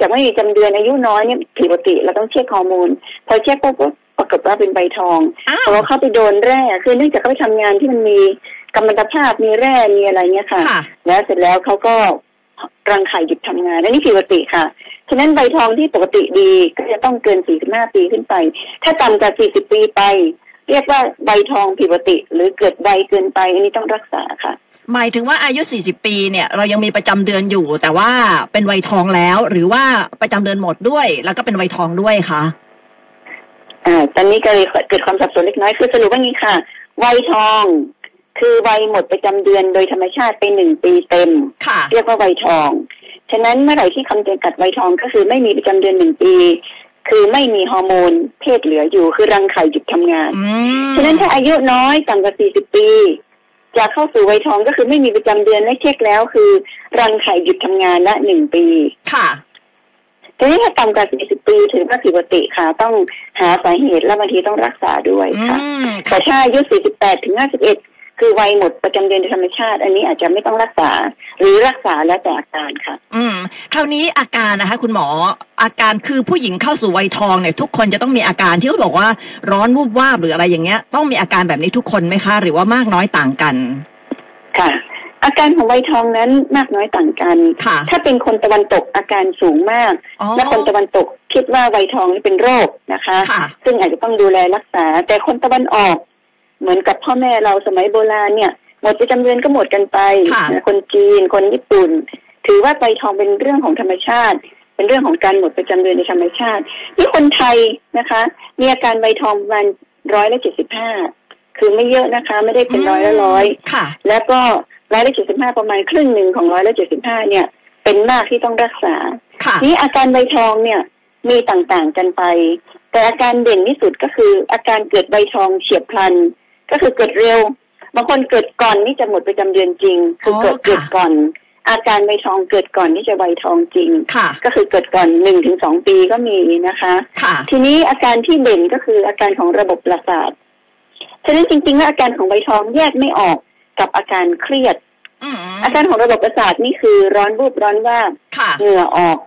จากไม่มีประจำเดือนอายุน้อยเนี่ยผิดปกติเราต้องเช็คฮอร์โมนพอเช็คปุ๊บก็ปรากฏว่าเป็นใบทองอ้าวเพราะว่าเข้าไปโดนแร่คือเนื่องจากเขาไปทำงานที่มันมีกัมมันตภาพมีแร่มีอะไรเงี้ยค่ะค่ะ แล้วเสร็จแล้วเขาก็รังไข่หยุดทำงานและนี่ผิดปกติค่ะ ฉะนั้นใบทองที่ปกติดีก็จะต้องเกิน 45 ปีขึ้นไป ถ้าต่ำจาก 40 ปีไป เรียกว่าใบทองผิดปกติ หรือเกิดใบเกินไปอันนี้ต้องรักษาค่ะ หมายถึงว่าอายุ 40 ปีเนี่ยเรายังมีประจำเดือนอยู่ แต่ว่าเป็นวัยทองแล้ว หรือว่าประจำเดือนหมดด้วย แล้วก็เป็นวัยทองด้วยคะอ่าตอนนี้ก็เลยเกิดความสับสนเล็กน้อยคือสรุปว่างี้ค่ะ วัยทอง คือวัยหมดประจำเดือนโดยธรรมชาติไปหนึ่งปีเต็ม ค่ะ เรียกว่าวัยทอง ฉะนั้นเมื่อไหร่ที่คำจำกัดวัยทองก็คือไม่มีประจำเดือนหนึ่งปี คือไม่มีฮอร์โมนเพศเหลืออยู่คือรังไข่หยุดทำงาน อืมฉะนั้นถ้าอายุน้อยต่ำกว่า40 ปี จะเข้าสู่วัยทองก็คือไม่มีประจำเดือนและเช็คแล้ว คือ รังไข่หยุดทำงานละหนึ่งปี ค่ะทีนี้ถ้าต่ำกว่า40ปีถือว่าผิดปกติค่ะ ต้องหาสาเหตุและบางทีต้องรักษาด้วยอืค่ะมแต่ถ้าอายุ48ถึง51 คือวัยหมดประจำเดือนโดยธรรมชาติ อันนี้อาจจะไม่ต้องรักษา หรือรักษาแล้วแต่อาการค่ะ อืม คราวนี้อาการนะคะ คุณหมออาการคือผู้หญิงเข้าสู่วัยทองเนี่ยทุกคนจะต้องมีอาการที่เขาบอกว่าร้อนวูบวาบหรืออะไรอย่างเงี้ย ต้องมีอาการแบบนี้ทุกคนไหมคะ หรือว่ามากน้อยต่างกัน ค่ะ อาการของวัยทองนั้นมากน้อยต่างกันค่ะถ้าเป็นคนตะวันตกอาการสูงมากอ๋อและคนตะวันตกคิดว่าวัยทองนี่เป็นโรคนะคะค่ะซึ่งอาจจะต้องดูแลรักษา แต่คนตะวันออก เหมือนกับพ่อแม่เราสมัยโบราณเนี่ย หมดประจำเดือนก็หมดกันไปค่ะนะคนจีนคนญี่ปุ่น ถือว่าวัยทองเป็นเรื่องของธรรมชาติ เป็นเรื่องของการหมดประจำเดือนในธรรมชาตินี่คนไทยนะคะ มีอาการวัยทองประมาณร้อยละเจ็ดสิบห้าคือไม่เยอะนะคะ ไม่ได้เป็นร้อยละร้อยค่ะแล้วก็ร้อยละเจ็ดสิบห้าประมาณครึ่งหนึ่งของร้อยละเจ็ดสิบห้าเนี่ย เป็นมากที่ต้องรักษาค่ะนี่อาการใบทองเนี่ยมีต่างๆกันไป แต่อาการเด่นที่สุดก็คืออาการเกิดใบทองเฉียบพลัน ก็คือเกิดเร็ว บางคนเกิดก่อนที่จะหมดประจำเดือนจริง คือเกิดอ๋อค่ะเกิดก่อน อาการใบทองเกิดก่อนที่จะใบทองจริงค่ะก็คือเกิดก่อนหนึ่งถึงสองปีก็มีนะคะค่ะทีนี้อาการที่เด่นก็คืออาการของระบบประสาทฉะนั้นจริงๆแล้วอาการของใบทองแยกไม่ออกกับอาการเครียดอืมอาการของระบบประสาทนี่คือร้อนรูปร้อนว่าบค่ะเหงื่อออก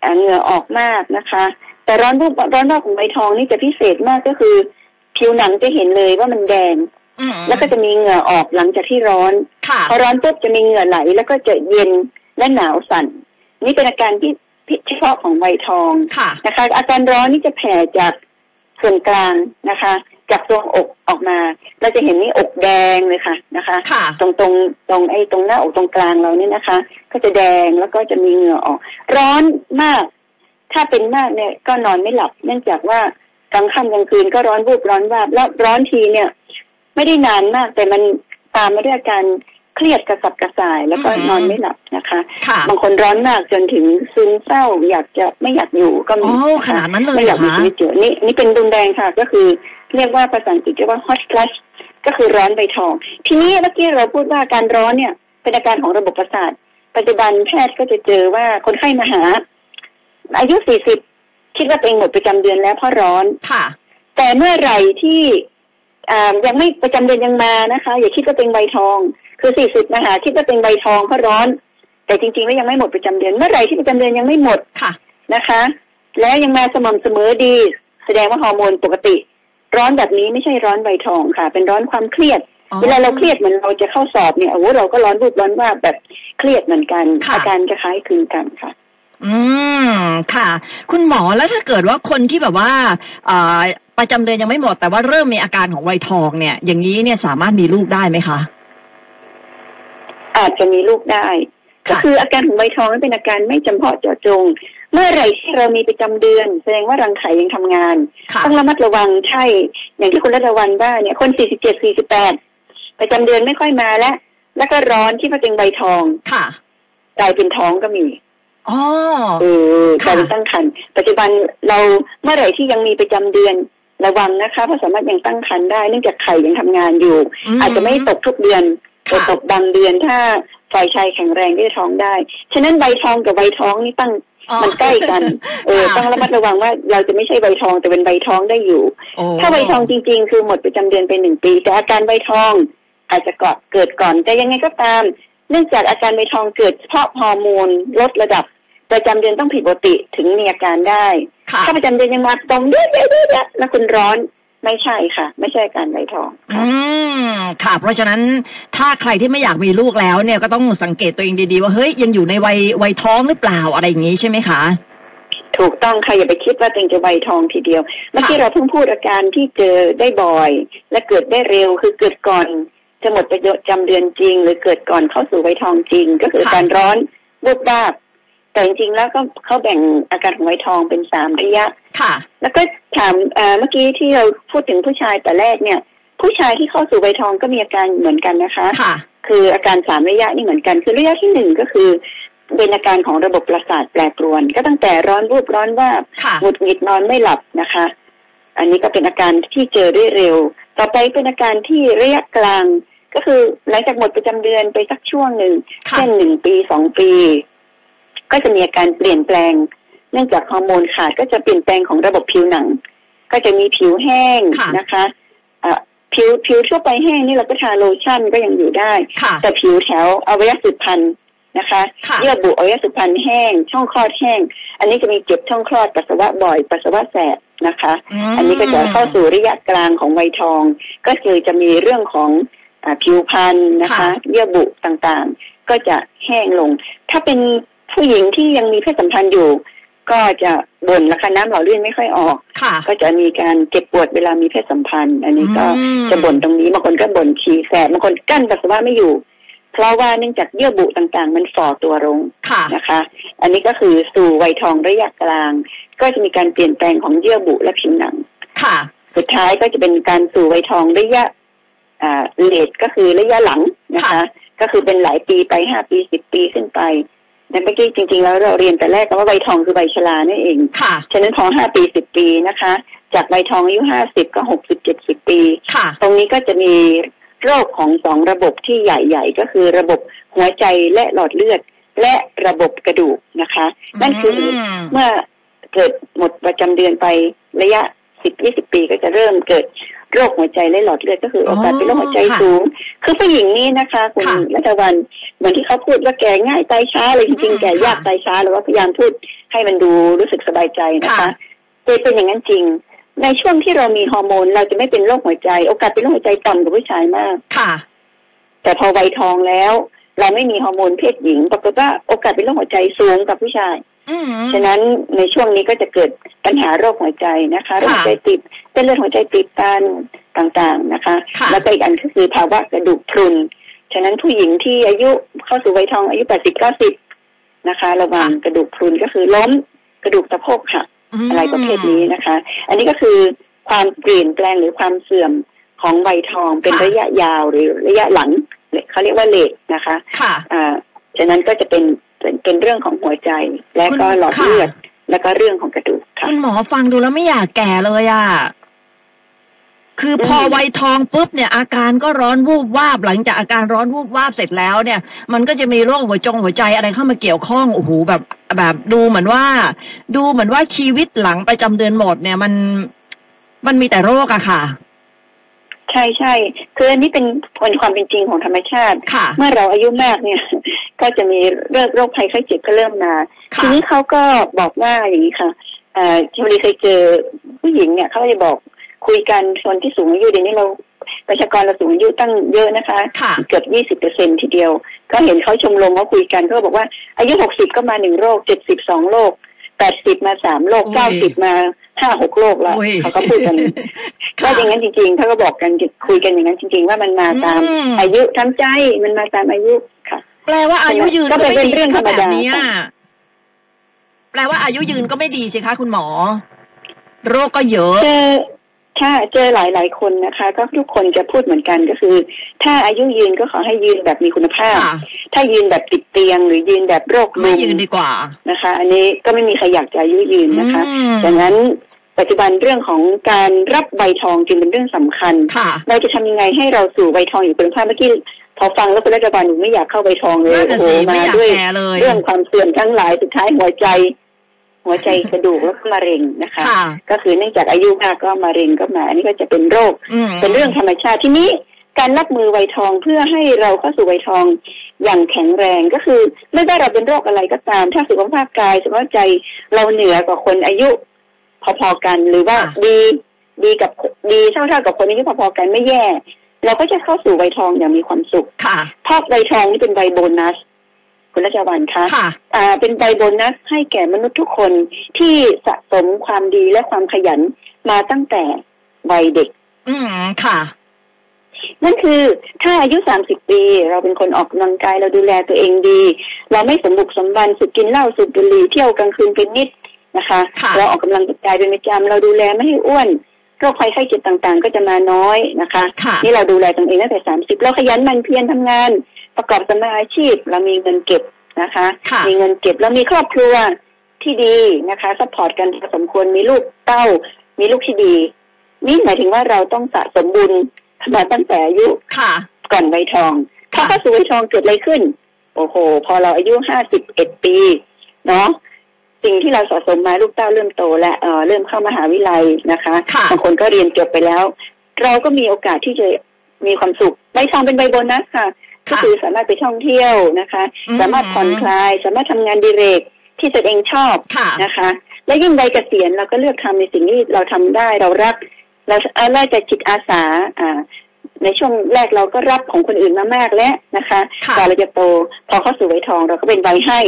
เอ่อเหงื่อออกมากนะคะ แต่ร้อนรูปร้อนรอบของใบทองนี่จะพิเศษมากก็คือ ผิวหนังจะเห็นเลยว่ามันแดงอืมแล้วก็จะมีเหงื่อออกหลังจากที่ร้อนค่ะพอร้อนปุ๊บจะมีเหงื่อไหล แล้วก็จะเย็นและหนาวสั่น นี่เป็นอาการที่เฉพาะของใบทองค่ะนะคะ อาการร้อนนี่จะแผ่จากส่วนกลางนะคะ จากตรงอกออกมา เราจะเห็นนี่อกแดงเลยค่ะนะคะค่ะตรงตรงตรงไอ้ตรงหน้าอกตรงกลางเราเนี่ยนะคะ ก็จะแดงแล้วก็จะมีเหงื่อออก ร้อนมาก ถ้าเป็นมากเนี่ยก็นอนไม่หลับ เนื่องจากว่า กลางค่ำกลางคืนก็ร้อนวูบร้อนวาบแล้วร้อนทีเนี่ย ไม่ได้นานมาก แต่มันตามมาด้วยอาการเครียดกระสับกระส่าย แล้วก็อืมนอนไม่หลับนะคะค่ะบางคนร้อนมากจนถึงซึมเศร้า อยากจะไม่อยากอยู่ก็มีโอ้ขนาดนั้นเลยไม่เหอรยาอกมีคะชีวิตอยู่นี่นี่เป็นรุนแรงค่ะ ก็คือเรียกว่าภาษาอังกฤษเรียกว่า hot flash ก็คือร้อนใบทอง ทีนี้เมื่อกี้เราพูดว่าการร้อนเนี่ย เป็นอาการของระบบประสาท ปัจจุบันแพทย์ก็จะเจอว่าคนไข้มาหา อายุ 40 คิดว่าตัวเองหมดประจำเดือนแล้วเพราะร้อน ค่ะ แต่เมื่อไหร่ที่อ่ายังไม่ประจำเดือนยังมานะคะ อย่าคิดว่าเป็นใบทอง คือ40มาหาคิดว่าเป็นใบทองเพราะร้อน แต่จริงๆแล้วยังไม่หมดประจำเดือน เมื่อไหร่ที่ประจำเดือนยังไม่หมดค่ะนะคะ แล้วยังมาสม่ำเสมอดี แสดงว่าฮอร์โมนปกติ ร้อนแบบนี้ไม่ใช่ร้อนใบทองค่ะ เป็นร้อนความเครียดอ๋อเวลาเราเครียดเหมือนเราจะเข้าสอบเนี่ยโอ้โหเราก็ร้อนรูปร้อนว่าบแบบเครียดเหมือนกันค่ะอาการจะคล้ายคลึงกันค่ะ อืม ค่ะ คุณหมอแล้วถ้าเกิดว่าคนที่แบบว่าเอ่อประจำเดือนยังไม่หมด แต่ว่าเริ่มมีอาการของวัยทองเนี่ย อย่างนี้เนี่ยสามารถมีลูกได้ไหมคะ อาจจะมีลูกได้ค่ะก็คืออาการของใบทองนั้นเป็นอาการไม่จำเพาะเจาะจง เมื่อไหร่ที่เรามีประจำเดือน แสดงว่ารังไข่ยังทำงาน ค่ะ ต้องระมัดระวังใช่ อย่างที่คุณรัตวันว่าเนี่ยคน 47 48 ประจำเดือนไม่ค่อยมาแล้ว แล้วก็ร้อนที่ว่าเป็นใบทองค่ะ กลายเป็นท้องก็มี อ๋อเออกค่ะลายเป็นตั้งครรภ์ปัจจุบันเราเมื่อไหร่ที่ยังมีประจำเดือนระวังนะคะเพราะสามารถยังตั้งครรภ์ได้เนื่องจากไข่ยังทำงานอยู่มอาจจะไม่ตกทุกเดือนแต่ค่ะตกบางเดือนถ้าฝ่ายชายแข็งแรงได้ท้องได้ ฉะนั้นใบทองกับใบท้องนี่ตั้งอ๋อมันใกล้กัน เออค่ะต้องระมัดระวังว่าเราจะไม่ใช่ใบทองแต่เป็นใบท้องได้อยู่โอ้ถ้าใบทองจริง ๆ คือหมดประจำเดือนไปหนึ่งปี แต่อาการใบทองอาจจะเกาะเกิดก่อนแต่ยังไงก็ตาม เนื่องจากอาการใบทองเกิดเพราะฮอร์โมนลดระดับ ประจำเดือนต้องผิดปกติถึงมีอาการได้ค่ะถ้าประจำเดือนยังมาตรงเยอะๆๆๆแล้วคุณร้อนไม่ใช่ค่ะ ไม่ใช่อาการไวทองค่ะอืมค่ะ เพราะฉะนั้นถ้าใครที่ไม่อยากมีลูกแล้วเนี่ยก็ต้องสังเกตตัวเองดีๆ ว่าเฮ้ยยังอยู่ในวัยวัยท้องหรือเปล่าอะไรอย่างนี้ใช่ไหมคะถูกต้องค่ะอย่าไปคิดว่าตัวเองจะไวทองทีเดียว เมื่อกี้เราเพิ่งพูดอาการที่เจอได้บ่อย และเกิดได้เร็วคือเกิดก่อนจะหมดประจำเดือนจริง หรือเกิดก่อนเข้าสู่ไวทองจริง ก็คือค่ะการร้อนวูบวาบ แต่จริงๆแล้วก็เขาแบ่งอาการของไวทองเป็นสามระยะ ค่ะ แล้วก็ถามเอ่อเมื่อกี้ที่เราพูดถึงผู้ชายแต่แรกเนี่ย ผู้ชายที่เข้าสู่ไวทองก็มีอาการเหมือนกันนะคะค่ะ คืออาการสามระยะนี่เหมือนกัน คือระยะที่หนึ่งก็คือเป็นอาการของระบบประสาทแปรปรวน ก็ตั้งแต่ร้อนรูปร้อนว่าบค่ะหงุดหงิดนอนไม่หลับนะคะ อันนี้ก็เป็นอาการที่เจอได้เร็ว ต่อไปเป็นอาการที่ระยะกลาง ก็คือหลังจากหมดประจำเดือนไปสักช่วงหนึ่งค่ะเช่นหนึ่งปีสองปี ก็จะมีอาการเปลี่ยนแปลง เนื่องจากฮอร์โมนขาดก็จะเปลี่ยนแปลงของระบบผิวหนัง ก็จะมีผิวแห้งค่ะนะคะอะผิวผิวทั่วไปแห้งนี่เราก็ทาโลชั่นก็ยังอยู่ได้ค่ะแต่ผิวแถวอวัยวะสืบพันธุ์นะคะค่ะเยื่อบุอวัยวะสืบพันธุ์แห้ง ช่องคลอดแห้ง อันนี้จะมีเจ็บช่องคลอดปัสสาวะบ่อยปัสสาวะแสบนะคะมอันนี้ก็จะเข้าสู่ระยะกลางของวัยทอง ก็คือจะมีเรื่องของอาผิวพรรณนะคะค่ะเยื่อบุต่างๆ ก็จะแห้งลง ถ้าเป็น ผู้หญิงที่ยังมีเพศสัมพันธ์อยู่ ก็จะบ่นราคาน้ำหล่อลื่นไม่ค่อยออกค่ะก็จะมีการเจ็บปวดเวลามีเพศสัมพันธ์ อันนี้ก็อืมจะบ่นตรงนี้บางคนก็บ่นฉี่แสบบางคนกั้นปัสสาวะไม่อยู่ เพราะว่าเนื่องจากเยื่อบุต่างๆ มันฝ่อตัวลงค่ะนะคะ อันนี้ก็คือสู่วัยทองระยะกลาง ก็จะมีการเปลี่ยนแปลงของเยื่อบุและผิวหนังค่ะสุดท้ายก็จะเป็นการสู่วัยทองระยะอ่าเลทก็คือระยะหลังนะคะค่ะก็คือเป็นหลายปีไปห้าปีสิบปีขึ้นไป แต่เมื่อกี้จริง ๆ แล้วเราเรียนแต่แรกกันว่าวัยทองคือวัยชรานั่นเอง ค่ะ ฉะนั้นพอห้าปีสิบปีนะคะ จากวัยทองอายุห้าสิบก็หกสิบเจ็ดสิบปี ค่ะ ตรงนี้ก็จะมีโรคของสองระบบที่ใหญ่ ๆ ก็คือระบบหัวใจและหลอดเลือด และระบบกระดูกนะคะ นั่นคืออมเมื่อเกิดหมดประจำเดือนไประยะสิบยี่สิบปีก็จะเริ่มเกิด โรคหัวใจและหลอดเลือดก็คือโอกาสเป็นโรคหัวใจค่ะสูง คือผู้หญิงนี่นะคะ คุณค่ะรัตวันเหมือนที่เขาพูดว่าแก่ง่ายตายช้าเลยจริงอืมๆแก่ยากค่ะตายช้าเราก็พยายามพูดให้มันดูรู้สึกสบายใจนะคะค่ะเจเป็นอย่างนั้นจริง ในช่วงที่เรามีฮอร์โมน เราจะไม่เป็นโรคหัวใจ โอกาสเป็นโรคหัวใจต่ำกว่าผู้ชายมากค่ะ แต่พอวัยทองแล้ว เราไม่มีฮอร์โมนเพศหญิงปรากฏว่าโอกาสเป็นโรคหัวใจสูงกว่าผู้ชายอืม ฉะนั้นในช่วงนี้ก็จะเกิดปัญหาโรคหัวใจนะคะโรคหัวใจติดเส้นเลือดหัวใจติดตันต่างๆนะคะค่ะแล้วก็อีกอันก็คือภาวะกระดูกพรุน ฉะนั้นผู้หญิงที่อายุเข้าสู่วัยทองอายุ80 90นะคะ ระวังกระดูกพรุนก็คือล้มกระดูกสะโพกหักมอะไรประเภทนี้นะคะ อันนี้ก็คือความเปลี่ยนแปลงหรือความเสื่อมของวัยทองเป็นค่ะระยะยาวหรือระยะหลังเขาเรียกว่าเลทนะคะค่ะอ่าฉะนั้นก็จะเป็น เป็นเป็นเรื่องของหัวใจ และก็คุณหลอดค่ะเลือด แล้วก็เรื่องของกระดูกค่ะคุณหมอฟังดูแล้วไม่อยากแก่เลยอะคือพออืมวัยทองปุ๊บเนี่ยอาการก็ร้อนวูบวาบหลังจากอาการร้อนวูบวาบเสร็จแล้วเนี่ย มันก็จะมีโรคหัวจงหัวใจอะไรเข้ามาเกี่ยวข้องโอ้โหแบบแบบดูเหมือนว่า ดูเหมือนว่าชีวิตหลังประจำเดือนหมดเนี่ยมันมันมีแต่โรคอะค่ะ ใช่ใช่คืออันนี้เป็นผลความเป็นจริงของธรรมชาติค่ะเมื่อเราอายุมากเนี่ย ก็จะมีเรื่องโรคภัยไข้เจ็บก็เริ่มมาค่ะทีนี้เขาก็บอกว่าอย่างนี้ค่ะเอ่อที่วรีเคยเจอผู้หญิงเนี่ยเขาก็จะบอกคุยกันคนที่สูงอายุเดี๋ยวนี้เราประชากรเราสูงอายุตั้งเยอะนะคะค่ะเกือบยี่สิบเปอร์เซ็นทีเดียว ก็เห็นเขาชมรมเขาคุยกันเขาก็บอกว่าอายุหกสิบก็มาหนึ่งโรคเจ็ดสิบสองโรคแปดสิบมาสามโรคโอ้ยเก้าสิบมาห้าหกโรคแล้วโอ้ยเขาก็พูดกันก็อย่างนั้นจริงๆเขาก็บอกกันคุยกันอย่างนั้นจริง ๆ ว่ามันมาตามอืมอายุทำใจมันมาตามอายุค่ะ แปลว่าอายุยืนก็เป็นไม่ดีเรื่องธรรมดาแบบเนี้ยแปลว่าอายุยืนก็ไม่ดีสิคะคุณหมอ โรคก็เยอะเจอถ้าเจอหลายๆคนนะคะ ก็ทุกคนจะพูดเหมือนกันก็คือ ถ้าอายุยืนก็ขอให้ยืนแบบมีคุณภาพค่ะถ้ายืนแบบติดเตียง หรือยืนแบบโรคไม่ลุมยืนดีกว่านะคะ อันนี้ก็ไม่มีใครอยากจะอายุยืนนะคะอืมดังนั้นปัจจุบันเรื่องของการรับใบทองจึงเป็นเรื่องสำคัญค่ะเราจะทำยังไงให้เราสู่ใบทองอยู่คุณภาพเมื่อกี้ พอฟังแล้วคุณรัฐบาลหนูไม่อยากเข้าใบทองเลยนั่นโอ้น่ะโหสิไม่มาอยากด้วยแก่เลยเรื่องความเสื่อมทั้งหลายสุดท้ายหัวใจ หัวใจกระดูกแล้วก็มะเร็งนะคะค่ะก็คือเนื่องจากอายุมากก็มะเร็งก็มา อันนี้ก็จะเป็นโรคอืมเป็นเรื่องธรรมชาติที่นี้การรับมือวัยทองเพื่อให้เราเข้าสู่วัยทองอย่างแข็งแรงก็คือ ไม่ได้เราเป็นโรคอะไรก็ตาม ถ้าสุขภาพกายสุขภาพใจเราเหนือกว่าคนอายุพอๆกันหรือว่าค่ะดีดีกับดีเท่าๆกับคนอายุพอๆกันไม่แย่ เราก็จะเข้าสู่วัยทองอย่างมีความสุขค่ะเพราะวัยทองนี่เป็นวัยโบนัส คุณรัชวันคะค่ะอ่าเป็นใบโบนัสให้แก่มนุษย์ทุกคนที่สะสมความดีและความขยันมาตั้งแต่วัยเด็ก อืมค่ะนั่นคือถ้าอายุสามสิบปี เราเป็นคนออกกำลังกายเราดูแลตัวเองดี เราไม่สมบุกสมบันสุดกินเหล้าสูบบุหรี่เที่ยวกลางคืนเป็นนิดนะคะค่ะเราออกกำลังกายเป็นประจำเราดูแลไม่ให้อ้วน โรคภัยไข้เจ็บต่างๆ ก็จะมาน้อยนะคะค่ะนี่เราดูแลตัวเองตั้งแต่สามสิบเราขยันหมันเพียรทำงาน ประกอบสัมมาอาชีพ เรามีเงินเก็บนะคะค่ะมีเงินเก็บแล้วมีครอบครัวที่ดีนะคะ support กันพอสมควรมีลูกเต้า มีลูกที่ดี นี่หมายถึงว่าเราต้องสะสมบุญมาตั้งแต่อายุค่ะ ก่อนวัยทองถ้าค่ะเข้าสู่วัยทองเกิดอะไรขึ้น โอ้โห พอเราอายุห้าสิบเอ็ดปีเนาะ สิ่งที่เราสะสมมาลูกเต้าเริ่มโต และเอ่อเริ่มเข้ามหาวิทยาลัยนะคะค่ะบางคนก็เรียนจบไปแล้ว เราก็มีโอกาสที่จะมีความสุขใบทองเป็นใบโบนัสค่ะก็ค่ะคือสามารถไปท่องเที่ยวนะคะอืมสามารถผ่อนคลาย สามารถทำงานอดีเรกที่ตนเองชอบค่ะนะคะ และยิ่งใบเกษียณเราก็เลือกทำในสิ่งที่เราทำได้เรารัก เราเราจะจิตอาสาอ่าในช่วงแรกเราก็รับของคนอื่นมามากแล้วนะคะค่ะพอเราจะโตพอเข้าสู่วัยทองเราก็เป็นใบให้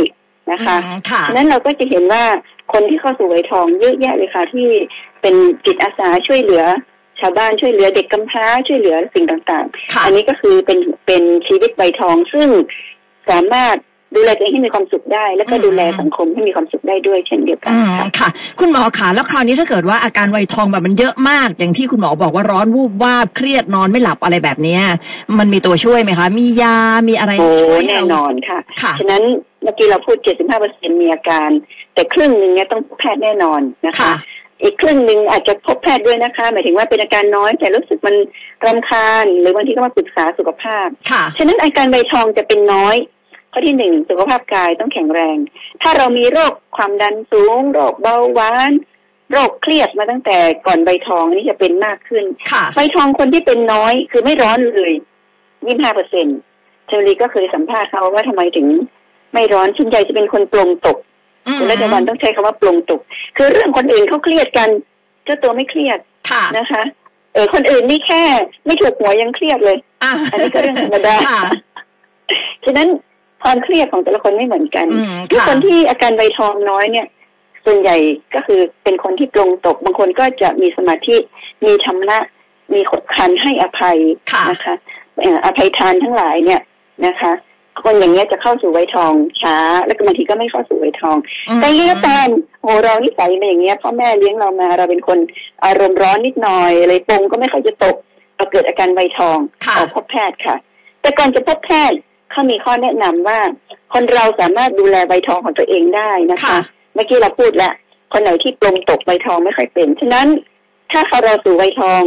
นะคะอืมค่ะฉะนั้นเราก็จะเห็นว่าคนที่เข้าสู่วัยทองเยอะแยะเลยค่ะที่เป็นจิตอาสาช่วยเหลือ ชาวบ้านช่วยเหลือเด็กกำพร้าช่วยเหลือสิ่งต่างๆค่ะอันนี้ก็คือเป็นเป็นชีวิตใบทองซึ่งสามารถ ดูแลตัวเองให้มีความสุขได้ แล้วก็อืมดูแลสังคมให้มีความสุขได้ด้วยเช่นเดียวกันอืมค่ะค่ะ คุณหมอขาแล้วคราวนี้ถ้าเกิดว่าอาการไวยทองแบบมันเยอะมาก อย่างที่คุณหมอบอกว่าร้อนวูบวาบเครียดนอนไม่หลับอะไรแบบเนี้ยมันมีตัวช่วยไหมคะ มียามีอะไรโอ้ช่วยแน่เรานอนค่ะค่ะฉะนั้นเมื่อกี้เราพูด 75เปอร์เซ็นมีอาการ แต่ครึ่งหนึ่งเนี่ยต้องพบแพทย์แน่นอนนะคะค่ะอีกครึ่งหนึ่งอาจจะพบแพทย์ด้วยนะคะ หมายถึงว่าเป็นอาการน้อย แต่รู้สึกมันรำคาญ หรือบางทีก็มาปรึกษาสุขภาพ ค่ะ ฉะนั้นอาการใบทองจะเป็นน้อยข้ อที่หนึ่งสุขภาพกายต้องแข็งแรง ถ้าเรามีโรคความดันสูง โรคเบาหวาน โรคเครียดมาตั้งแต่ก่อนใบทองอันนี่จะเป็นมากขึ้นค่ะใบทองคนที่เป็นน้อยคือไม่ร้อนเลยยี่ห้าเปอร์เซ็นต์เชอรีก็เคยสัมภาษณ์เขาว่าทำไมถึง ไม่ร้อนส่วนใหญ่จะเป็นคนปลงตกอืมคุณรัชวันต้องใช้คำว่าปลงตก คือเรื่องคนอื่นเขาเครียดกันเจ้าตัวไม่เครียดค่ะนะคะ เออคนอื่นนี่แค่ ไม่ถูกหัวยังเครียดเลยอะอันนี้ก็เรื่องธรรมดาค่ะฉะนั้น ความเครียดของแต่ละคนไม่เหมือนกันอืมที่ค่ะคนที่อาการใบทองน้อยเนี่ย ส่วนใหญ่ก็คือเป็นคนที่ปลงตก บางคนก็จะมีสมาธิ มีธรรมะ มีขดคันให้อภัยค่ะนะคะเอ่ออภัยทานทั้งหลายเนี่ยนะคะ คนอย่างเงี้ยจะเข้าสู่วัยทองช้า แล้วก็บางทีก็ไม่เข้าสู่วัยทองอืมแต่ยังไงก็ตามโอ้เรานิสัยเป็นอย่างเงี้ยพ่อแม่เลี้ยงเรามาเราเป็นคนอารมณ์ร้อนนิดหน่อยเลยปงก็ไม่ค่อยจะตกเราเกิดอาการใบทองค่ะออกพบแพทย์ค่ะ แต่ก่อนจะพบแพทย์ เขามีข้อแนะนำว่า คนเราสามารถดูแลใบทองของตัวเองได้นะคะค่ะเมื่อกี้เราพูดแล้วคนไหนที่ปลงตกใบทองไม่ค่อยเป็น ฉะนั้นถ้าเขาเราสู่ใบทอง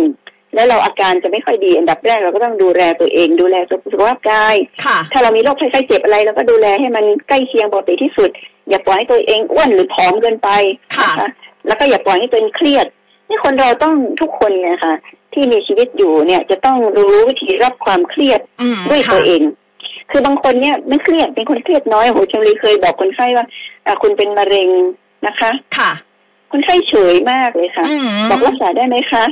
แล้วเราอาการจะไม่ค่อยดีอันดับแรกเราก็ต้องดูแลตัวเอง ดูแลสุขภาพกายค่ะถ้าเรามีโรคภัยไข้เจ็บอะไรเราก็ดูแลให้มันใกล้เคียงปกติที่สุด อย่าปล่อยให้ตัวเองอ้วนหรือผอมเกินไปค่ะนะคะแล้วก็อย่าปล่อยให้ตัวเองเครียดนี่คนเราต้องทุกคนเนี่ยค่ะ ที่มีชีวิตอยู่เนี่ยจะต้องรู้วิธีรับความเครียดอืมด้วยค่ะตัวเอง คือบางคนเนี่ยไม่เครียดเป็นคนเครียดน้อยโอ้โหเชมรีเคยบอกคนไข้ว่าอ่าคุณเป็นมะเร็งนะคะ ค่ะ คนไข้เฉยมากเลยค่ะอืมบอกรักษาได้ไหมคะ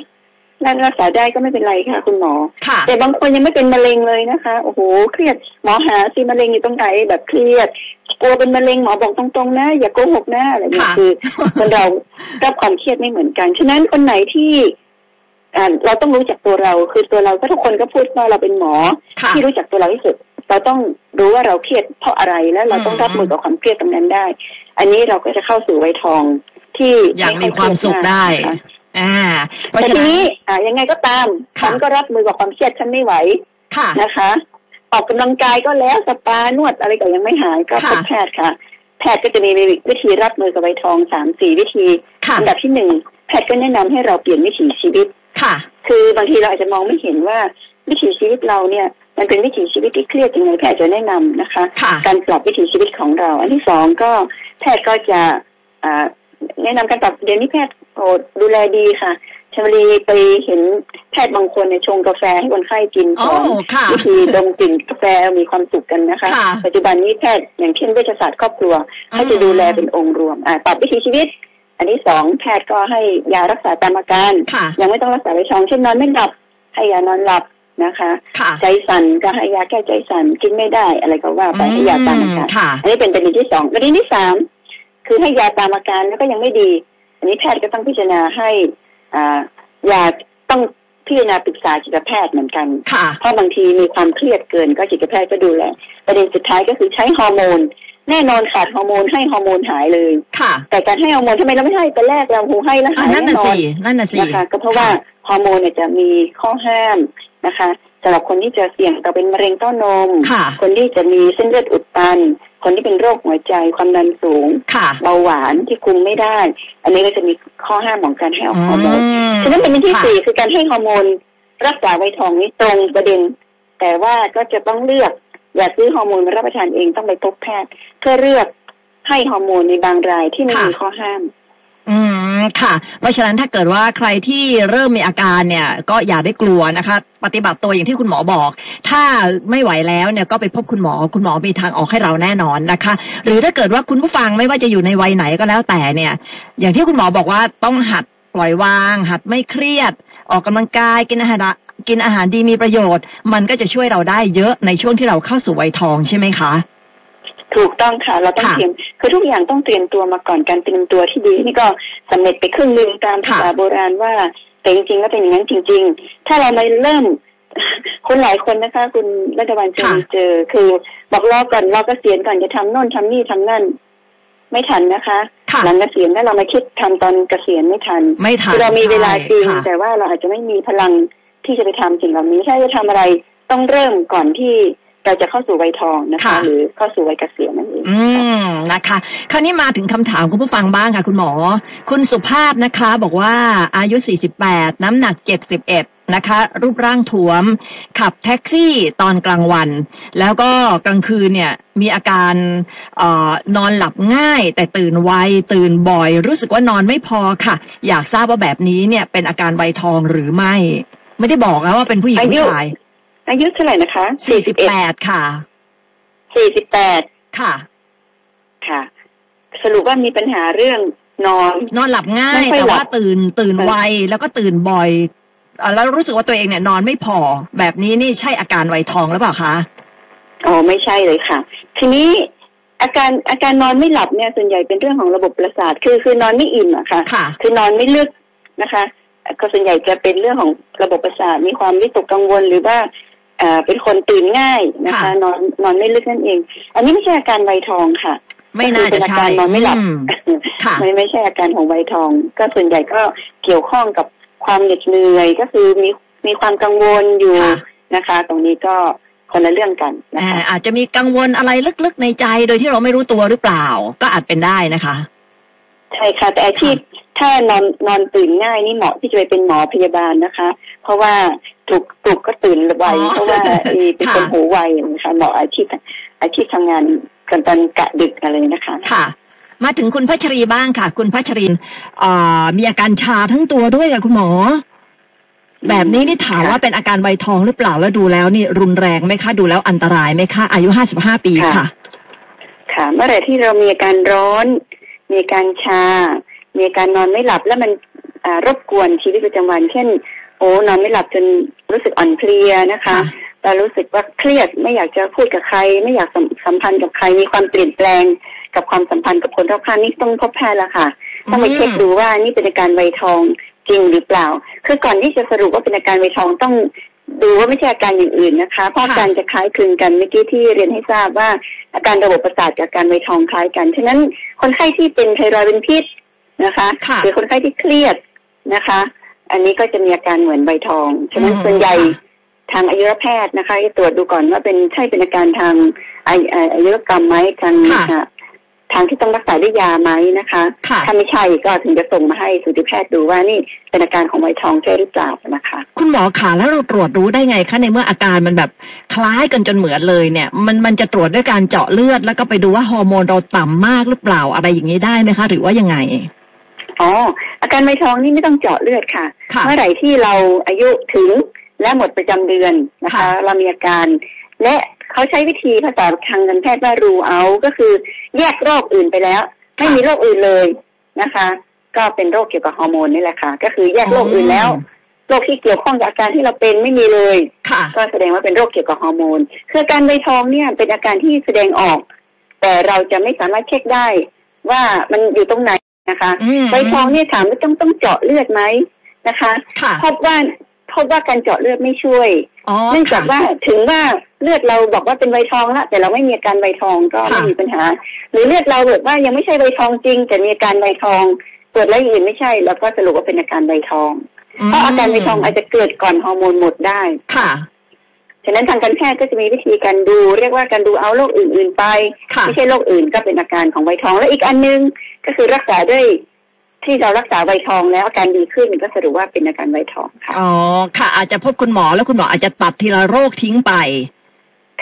รักรักษาได้ก็ไม่เป็นไรค่ะ คุณหมอค่ะแต่บางคนยังไม่เป็นมะเร็งเลยนะคะ โอ้โห เครียด หมอหาสิมะเร็งอยู่ตรงไหนแบบเครียด กลัวเป็นมะเร็งหมอบอกตรงๆนะอย่าโกหกนะอะไรอย่างเงี้ยค่ะคือคนเรารับความเครียดไม่เหมือนกัน ฉะนั้นคนไหนที่อ่าเราต้องรู้จักตัวเรา คือตัวเราก็ทุกคนก็พูดว่าเราเป็นหมอค่ะที่รู้จักตัวเราที่สุด เราต้องรู้ว่าเราเครียดเพราะอะไรแล้วเราต้องอืมรับมือกับความเครียดตรงนั้นได้ อันนี้เราก็จะเข้าสู่วัยทองที่อย่างมีความสุขได้นะคะอ่าเพราะแต่ฉะทีนั้นนี้อ่ายังไงก็ตามค่ะฉันก็รับมือกับความเครียดฉันไม่ไหวค่ะนะคะ ออกกำลังกายก็แล้วสปานวดอะไรก็ยังไม่หายก็ค่ะพบแพทย์ค่ะ แพทย์ก็จะมีวิธีรับมือกับใบทองสามสี่วิธีค่ะอันดับที่หนึ่งแพทย์ก็แนะนำให้เราเปลี่ยนวิถีชีวิตค่ะ คือบางทีเราอาจจะมองไม่เห็นว่าวิถีชีวิตเราเนี่ย มันเป็นวิถีชีวิตที่เครียดยังไงแพทย์จะแนะนำนะคะค่ะการปรับวิถีชีวิตของเรา อันที่สองก็แพทย์ก็จะอ่าแนะนำการปรับเดี๋ยวนี้แพทย์โอ้ดูแลดีค่ะชมรีไปเห็นแพทย์บางคนเนี่ยชงกาแฟให้คนไข้กินโอ้สอนค่ะวิธีดมกลิ่นกาแฟมีความสุขกันนะคะค่ะปัจจุบันนี้แพทย์อย่างเช่นเวชศาสตร์ครอบครัวเขาจะดูแลเป็นองค์รวมอ่าปรับวิถีชีวิต อันที่สองแพทย์ก็ให้ยารักษาตามอาการค่ะยังไม่ต้องรักษาไว้ชองเช่นนอนไม่หลับให้ยานอนหลับ นะคะค่ะใจสั่นก็ให้ยาแก้ใจสั่นกินไม่ได้อะไรก็ว่าไปให้ยาตามอาการค่ะอันนี้เป็นประเด็นที่สองประเด็นที่สามคือให้ยาตามอาการแล้วก็ยังไม่ดี อันนี้แพทย์ก็ต้องพิจารณาให้อ่ายาต้องพิจารณาปรึกษาจิตแพทย์เหมือนกันค่ะเพราะบางทีมีความเครียดเกินก็จิตแพทย์ก็ดูแลประเด็นสุดท้ายก็คือใช้ฮอร์โมนแน่นอนขาดฮอร์โมนให้ฮอร์โมนหายเลย ค่ะ แต่การให้ฮอร์โมนทำไมเราไม่ให้แต่แรกเราหูให้แล้วอะหายนั่นแน่น่ะนอสินนั่นน่ะสินะคะก็เพราะว่าฮอร์โมนเนี่ยจะมีข้อห้าม นะคะสำหรับคนที่จะเสี่ยงต่อเป็นมะเร็งเต้านมค่ะคนที่จะมีเส้นเลือดอุดตัน คนที่เป็นโรคหัวใจความดันสูงค่ะเบาหวานที่คุมไม่ได้ อันนี้ก็จะมีข้อห้ามของการให้ฮอร์โมนมฉะนั้นเป็นที่ค่ะสี่คือการให้ฮอร์โมน รักษาไวทองนี้ตรงประเด็น แต่ว่าก็จะต้องเลือกอย่าซื้อฮอร์โมนมารับประทานเองต้องไปพบแพทย์ เพื่อเลือกให้ฮอร์โมนในบางรายที่ไม่มีข้อห้ามอืม ค่ะ เพราะฉะนั้นถ้าเกิดว่าใครที่เริ่มมีอาการเนี่ยก็อย่าได้กลัวนะคะ ปฏิบัติตัวอย่างที่คุณหมอบอก ถ้าไม่ไหวแล้วเนี่ยก็ไปพบคุณหมอ คุณหมอมีทางออกให้เราแน่นอนนะคะ หรือถ้าเกิดว่าคุณผู้ฟังไม่ว่าจะอยู่ในวัยไหนก็แล้วแต่เนี่ย อย่างที่คุณหมอบอกว่าต้องหัดปล่อยวาง หัดไม่เครียด ออกกำลังกายกินอาหารกินอาหารดีมีประโยชน์ มันก็จะช่วยเราได้เยอะในช่วงที่เราเข้าสู่วัยทองใช่ไหมคะ ถูกต้องค่ะ เราต้องค่ะเตรียมคือทุกอย่างต้องเตรียมตัวมาก่อนการเตรียมตัวที่ดีนี่ก็สำเร็จไปครึ่งหนึ่งตามภาษาค่ะโบราณว่า แต่จริงๆแล้วเป็นอย่างนั้นจริง ๆ ถ้าเรามาเริ่มคนหลายคนนะคะ คุณรัฐบาลจะค่ะมีเจอ คือ บอกรอก่อนรอเกษียณก่อนจะทำโน่นทำนี่ทำนั่น ไม่ทันนะคะค่ะหลังเกษียณแล้วเรามาคิดทำตอนเกษียณไม่ทันไม่ทันคือเรามีเวลาจริงค่ะแต่ว่าเราอาจจะไม่มีพลังที่จะไปทำสิ่งเหล่านี้ถ้าจะทำอะไรต้องเริ่มก่อนที่ เราจะเข้าสู่วัยทองนะคะค่ะหรือเข้าสู่วัยเกษียณนั่นเองอืมนะคะ คราวนี้มาถึงคำถามคุณผู้ฟังบ้างค่ะ คุณหมอ คุณสุภาพนะคะ บอกว่าอายุ 48 น้ำหนัก 71 นะคะ รูปร่างท้วม ขับแท็กซี่ตอนกลางวัน แล้วก็กลางคืนเนี่ยมีอาการเอ่อนอนหลับง่าย แต่ตื่นไวตื่นบ่อย รู้สึกว่านอนไม่พอค่ะ อยากทราบว่าแบบนี้เนี่ยเป็นอาการไวยทองหรือไม่ ไม่ได้บอกนะว่าเป็นผู้หญิงผู้ชาย อายุเท่าไหร่นะคะ48ค่ะสี่สิบแปดค่ะ ค่ะ สรุปว่ามีปัญหาเรื่องนอน นอนหลับง่ายไม่ค่อยแต่หลับว่าตื่นตื่นเออไวแล้วก็ตื่นบ่อยเอ่อแล้วรู้สึกว่าตัวเองเนี่ยนอนไม่พอ แบบนี้นี่ใช่อาการไวยทองหรือเปล่าคะอ๋อไม่ใช่เลยค่ะ ทีนี้อาการอาการนอนไม่หลับเนี่ยส่วนใหญ่เป็นเรื่องของระบบประสาท คือคือนอนไม่อิ่มอะค่ะค่ะคือนอนไม่ลึกนะคะ ก็ส่วนใหญ่จะเป็นเรื่องของระบบประสาทมีความวิตกกังวลหรือว่า เอ่อเป็นคนตื่นง่ายนะคะค่ะนอนนอนไม่ลึกนั่นเอง อันนี้ไม่ใช่อาการไวทองค่ะ ไม่น่าจะก็คือเป็นอาใช่การนอนไม่หลับอืมค่ะไม่ไม่ใช่อาการของไวทอง ก็ส่วนใหญ่ก็เกี่ยวข้องกับความเหน็ดเหนื่อยก็คือมีมีความกังวลอยู่ค่ะนะคะ ตรงนี้ก็คนละเรื่องกันนะอ่าคะอาจจะมีกังวลอะไรลึกๆในใจโดยที่เราไม่รู้ตัวหรือเปล่า ก็อาจเป็นได้นะคะใช่ค่ะแต่อาชีพถ้านอนนอนตื่นง่ายนี่เหมาะที่จะไปเป็นหมอพยาบาลนะคะเพ ราะว่าถูกปลุกก็ตื่นไวอ๋อเพราะว่าเอ่อเป็นคนค่ะหูไวนะคะเหมาะอาชีพอาชีพทำงานกันตอนกะดึกอะไรนะคะค่ะ มาถึงคุณพัชรีบ้างค่ะ คุณพัชรินเอ่อมีอาการชาทั้งตัวด้วยค่ะคุณหมอ แบบนี้นี่ถามว่าเป็นอาการไวยทองหรือเปล่าแล้วดูแล้วนี่รุนแรงไหมคะดูแล้วอันตรายไหมคะอายุห้าสิบห้าปีค่ะ ค่ะ เมื่อไหร่ที่เรามีอาการร้อน มีอาการชา มีอาการนอนไม่หลับแล้วมันอ่ารบกวนชีวิตประจำวัน เช่น โอ้นอนไม่หลับจนรู้สึกอ่อนเพลียนะคะค่ะเรารู้สึกว่าเครียดไม่อยากจะพูดกับใคร ไม่อยากสัมสัมพันธ์กับใครมีความเปลี่ยนแปลงกับความสัมพันธ์กับคนรอบข้างนี่ต้องพบแพทย์แล้วค่ะต้องไปเช็คดูว่านี่เป็นอาการไวยทองจริงหรือเปล่า คือก่อนที่จะสรุปว่าเป็นอาการไวยทองต้องดูว่าไม่ใช่อาการอย่างอื่นนะคะเพราะอาการจะคล้ายคลึงกันเมื่อกี้ที่เรียนให้ทราบว่าอาการระบบประสาทกับอาการไวยทองคล้ายกันฉะนั้นคนไข้ที่เป็นไทรอยด์เป็นพิษนะคะค่ะหรือคนไข้ที่เครียดนะคะ อันนี้ก็จะมีอาการเหมือนไวยทองฉะนั้นอืมส่วนใหญ่ค่ะทางอายุรแพทย์นะคะจะตรวจดูก่อนว่าเป็นใช่เป็นอาการทางอาอาอายุรกรรมไหมทางค่ะอ่าทางที่ต้องรักษาด้วยยาไหมนะคะค่ะถ้าไม่ใช่ก็ถึงจะส่งมาให้สูติแพทย์ดูว่านี่เป็นอาการของไวทองใช่หรือเปล่านะคะ คุณหมอขาแล้วเราตรวจรู้ได้ไงคะในเมื่ออาการมันแบบคล้ายกันจนเหมือนเลยเนี่ย มันมันจะตรวจด้วยการเจาะเลือด แล้วก็ไปดูว่าฮอร์โมนเราต่ำมากหรือเปล่าอะไรอย่างนี้ได้ไหมคะ หรือว่ายังไง อ๋ออาการไวทองนี่ไม่ต้องเจาะเลือดค่ะค่ะ เมื่อไหร่ที่เราอายุถึงและหมดประจำเดือนนะคะค่ะเรามีอาการ และเขาใช้วิธีภาษาทางการแพทย์ว่ารูเอาก็คือแยกโรคอื่นไปแล้ว ไม่มีโรคอื่นเลยนะคะ ก็เป็นโรคเกี่ยวกับฮอร์โมนนี่แหละค่ะ ก็คือแยกโรคอื่นแล้วโรคที่เกี่ยวข้องกับอาการที่เราเป็นไม่มีเลยค่ะก็แสดงว่าเป็นโรคเกี่ยวกับฮอร์โมนคืออาการใบทองเนี่ยเป็นอาการที่แสดงออก แต่เราจะไม่สามารถเช็คได้ว่ามันอยู่ตรงไหน นะคะอืมใบทองเนี่ยถามว่าต้องต้องเจาะเลือดไหมนะคะค่ะพบว่าพบว่าการเจาะเลือดไม่ช่วยอ๋อเนื่องจากค่ะว่าถึงว่าเลือดเราบอกว่าเป็นใบทองละแต่เราไม่มีอาการใบทองก็ไม่ค่ะมีปัญหา หรือเลือดเราแบบว่ายังไม่ใช่ใบทองจริง แต่มีอาการใบทองตรวจแล้วอย่างอื่นไม่ใช่เราก็สรุปว่าเป็นอาการใบทอง เพราะอาการใบทองอาจจะเกิดก่อนฮอร์โมนหมดได้ค่ะ ฉะนั้นทางการแพทย์ก็จะมีวิธีการดู เรียกว่าการดูเอาโรคอื่น ๆ ไปค่ะไม่ใช่โรคอื่นก็เป็นอาการของใบทอง และอีกอันนึงก็คือรักษาด้วยที่เรารักษาใบทองแล้วอาการดีขึ้นก็สรุปว่าเป็นอาการใบทองค่ะ อ๋อ ค่ะ อาจจะพบคุณหมอแล้วคุณหมออาจจะตัดทีละโรคทิ้งไป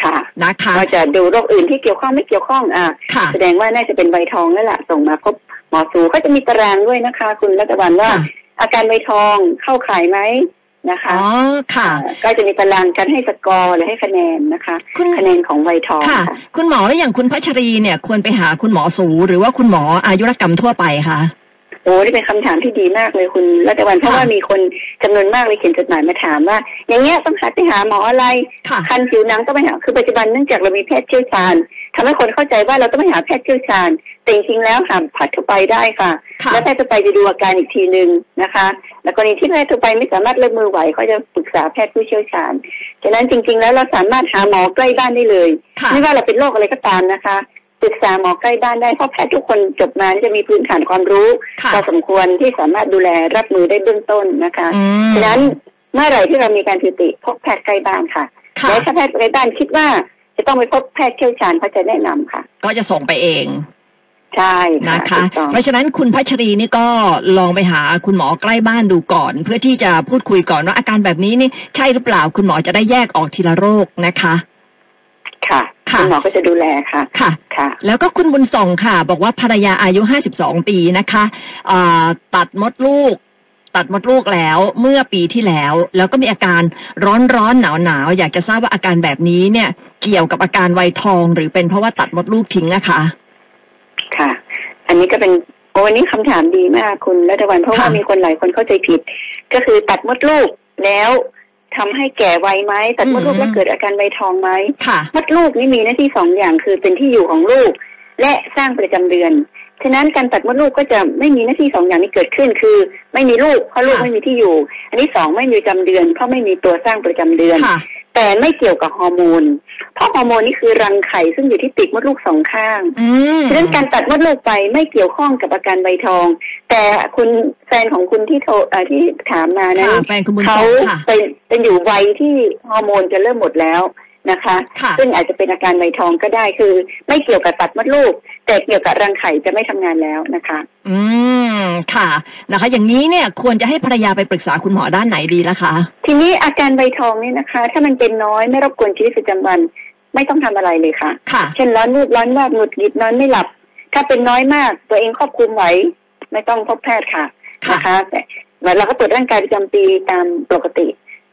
ค่ะ นะคะก็จะดูโรคอื่นที่เกี่ยวข้องไม่เกี่ยวข้องอ่าค่ะแสดงว่าน่าจะเป็นใบทองนั่นแหละส่งมาพบหมอสูก็จะมีตารางด้วยนะคะ คุณรัตวันว่าค่ะอาการใบทองเข้าข่ายไหม นะคะอ๋อค่ะอ่าก็จะมีตารางการให้สกอร์หรือให้คะแนนนะคะคุณคะแนนของใบทองค่ะค่ะ คุณหมอแล้วอย่างคุณพัชรีเนี่ยควรไปหาคุณหมอสูหรือว่าคุณหมออายุรกรรมทั่วไปคะโอ้นี่เป็นคำถามที่ดีมากเลยคุณรัตวันเพราะว่ามีคนจำนวนมากเลยเขียนจดหมายมาถามว่า อย่างเงี้ยต้องหาไปหาหมออะไรค่ะคันผิวหนังต้องไปหาคือปัจจุบันเนื่องจากเรามีแพทย์เชี่ยวชาญ ทำให้คนเข้าใจว่าเราต้องไปหาแพทย์เชี่ยวชาญ แต่จริงๆแล้วหาผัดทั่วไปได้ค่ะค่ะ แล้วแพทย์ทั่วไปจะดูอาการอีกทีหนึ่งนะคะ แล้วกรณีที่แพทย์ทั่วไปไม่สามารถเลือกมือไหวเขาจะปรึกษาแพทย์ผู้เชี่ยวชาญฉะนั้นจริง ๆ แล้วเราสามารถหาหมอใกล้บ้านได้เลยค่ะไม่ว่าเราเป็นโรคอะไรก็ตามนะคะปรึกษาหมอใกล้บ้านได้เพราะแพทย์ทุกคนจบมาจะมีพื้นฐานความรู้ค่ะพอสมควรที่สามารถดูแลรับมือได้เบื้องต้นนะคะอืมฉะนั้นเมื่อไหร่ที่เรามีการถิติพบแพทย์ใกล้บ้านค่ะค่ะและถ้าแพทย์ใกล้บ้านคิดว่า จะต้องไปพบแพทย์เชี่ยวชาญเขาจะแนะนำค่ะ ก็จะส่งไปเองใช่นะคะถูกต้องเพราะฉะนั้นคุณพัชรีนี่ก็ลองไปหาคุณหมอใกล้บ้านดูก่อน เพื่อที่จะพูดคุยก่อนว่าอาการแบบนี้นี่ใช่หรือเปล่า คุณหมอจะได้แยกออกทีละโรคนะคะ ค่ะค่ะคุณหมอก็จะดูแลค่ะค่ะค่ะ แล้วก็คุณบุญส่งค่ะ บอกว่าภรรยาอายุ52ปีนะคะอ่าตัดมดลูก ตัดมดลูกแล้วเมื่อปีที่แล้ว แล้วก็มีอาการร้อนร้อนหนาวหนาวๆอยากจะทราบว่าอาการแบบนี้เนี่ย เกี่ยวกับอาการไวยทอง หรือเป็นเพราะว่าตัดมดลูกทิ้งนะคะ ค่ะ อันนี้ก็เป็นโอ้วันนี้คำถามดีมากคุณรัตวันเพราะว่าค่ะมีคนหลายคนเข้าใจผิด ก็คือตัดมดลูกแล้วทำให้แก่ไวไหมตัดมดลูกแล้วเกิดอาการใบทองไหมค่ะมดลูกนี่มีหน้าที่สองอย่างคือเป็นที่อยู่ของลูก และสร้างประจำเดือน ฉะนั้นการตัดมดลูกก็จะไม่มีหน้าที่สองอย่างนี้เกิดขึ้นคือ ไม่มีลูกเพราะลูกค่ะไม่มีที่อยู่ อันนี้สองไม่มีประจำเดือนเพราะไม่มีตัวสร้างประจำเดือนค่ะ แต่ไม่เกี่ยวกับฮอร์โมน เพราะฮอร์โมนนี่คือรังไข่ซึ่งอยู่ที่ปีกมดลูกสองข้างอืมฉะนั้นการตัดมดลูกไปไม่เกี่ยวข้องกับอาการใบทอง แต่คุณแฟนของคุณที่โทรเอ่อที่ถามมานั้นค่ะแฟนคุณบุญเขาส่งค่ะเป็นเป็นอยู่วัยที่ฮอร์โมนจะเริ่มหมดแล้ว นะคะค่ะซึ่งอาจจะเป็นอาการใบทองก็ได้คือ ไม่เกี่ยวกับตัดมดลูก แต่เกี่ยวกับรังไข่จะไม่ทำงานแล้วนะคะ อืมค่ะนะคะ อย่างนี้เนี่ยควรจะให้ภรรยาไปปรึกษาคุณหมอด้านไหนดีล่ะคะ ทีนี้อาการใบทองนี่นะคะ ถ้ามันเป็นน้อยไม่รบกวนชีวิตประจำวัน ไม่ต้องทำอะไรเลยค่ะค่ะ เช่นร้อนวูบร้อนวาบหงุดหงิดนอนไม่หลับ ถ้าเป็นน้อยมากตัวเองควบคุมไหวไม่ต้องพบแพทย์ค่ะค่ะนะคะแต่เราก็ตรวจร่างกายประจำปีตามปกติ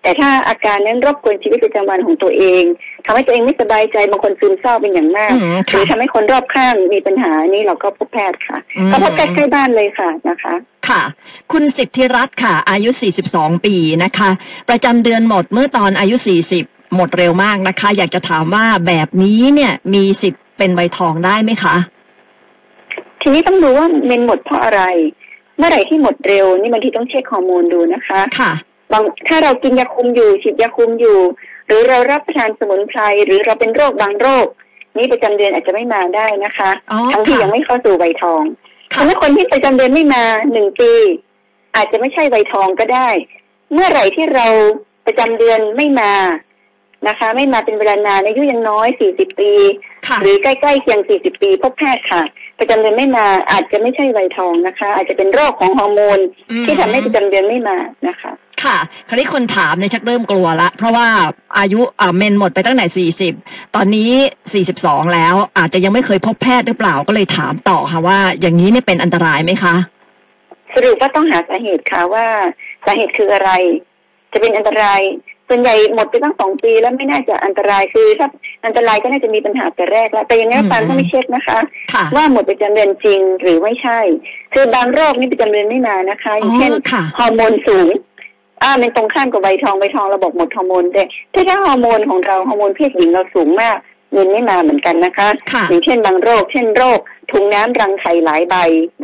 แต่ถ้าอาการนั้นรบกวนชีวิตประจำวันของตัวเองทำให้ตัวเองไม่สบายใจบางคนซึมเศร้าเป็นอย่างมากอืมหรืค่ะอทำให้คนรอบข้างมีปัญหานี่เราก็พบแพทย์ค่ะอืมก็พบแพทย์ใกล้บ้านเลยค่ะนะคะค่ะ คุณสิทธิรัตน์ค่ะ อายุ 42 ปีนะคะ ประจำเดือนหมดเมื่อตอนอายุ 40 หมดเร็วมากนะคะ อยากจะถามว่าแบบนี้เนี่ยมีสิทธิ์เป็นใบทองได้ไหมคะ ทีนี้ต้องดูว่าเมนหมดเพราะอะไร เมื่อไหร่ที่หมดเร็ว นี่บางทีต้องเช็คฮอร์โมนดูนะคะ ค่ะ บางถ้าเรากินยาคุมอยู่ฉีดยาคุมอยู่ หรือเรารับประทานสมุนไพรหรือเราเป็นโรคบางโรค นี้ประจำเดือนอาจจะไม่มาได้นะคะอ๋อทั้งที่ค่ะยังไม่เข้าสู่ใบทองค่ะทำให้คนที่ประจำเดือนไม่มาหนึ่งปี อาจจะไม่ใช่ใบทองก็ได้ เมื่อไหร่ที่เราประจำเดือนไม่มานะคะ ไม่มาเป็นเวลานานอายุยังน้อยสี่สิบปีค่ะหรือใกล้ๆเคียง40ปีพบแพทย์ค่ะ ประจำเดือนไม่มาอาจจะไม่ใช่ไวทองนะคะ อาจจะเป็นโรคของฮอร์โมนอืมที่ทำให้ประจำเดือนไม่มานะคะ ค่ะ คราวนี้คนถามเนี่ยชักเริ่มกลัวละ เพราะว่าอายุอ่าเมนหมดไปตั้งแต่ 40 ตอนนี้ 42 แล้ว อาจจะยังไม่เคยพบแพทย์หรือเปล่าก็เลยถามต่อค่ะว่า อย่างนี้เนี่ยเป็นอันตรายไหมคะ สรุปว่าต้องหาสาเหตุค่ะว่าสาเหตุคืออะไร จะเป็นอันตรายส่วนใหญ่หมดไปตั้งสองปีแล้วไม่น่าจะอันตรายคือถ้าอันตรายก็น่าจะมีปัญหาแต่แรกแล้ว แต่ยังไงก็ตามอืมต้องไม่เช็คนะคะค่ะว่าหมดประจำเดือนจริงหรือไม่ใช่ คือบางโรคนี่ประจำเดือนไม่มานะคะออ๋ย่างเช่นอค่ะฮอร์โมนสูง อ่าเป็นตรงข้ามกับใบทองใบทองเราบอกหมดฮอร์โมนแต่ถ้าถ้าฮอร์โมนของเราฮอร์โมนเพศหญิงเราสูงมากเงินไม่มาเหมือนกันนะคะค่ะอย่างเช่นบางโรค เช่นโรค ถุงน้ำรังไข่หลายใบ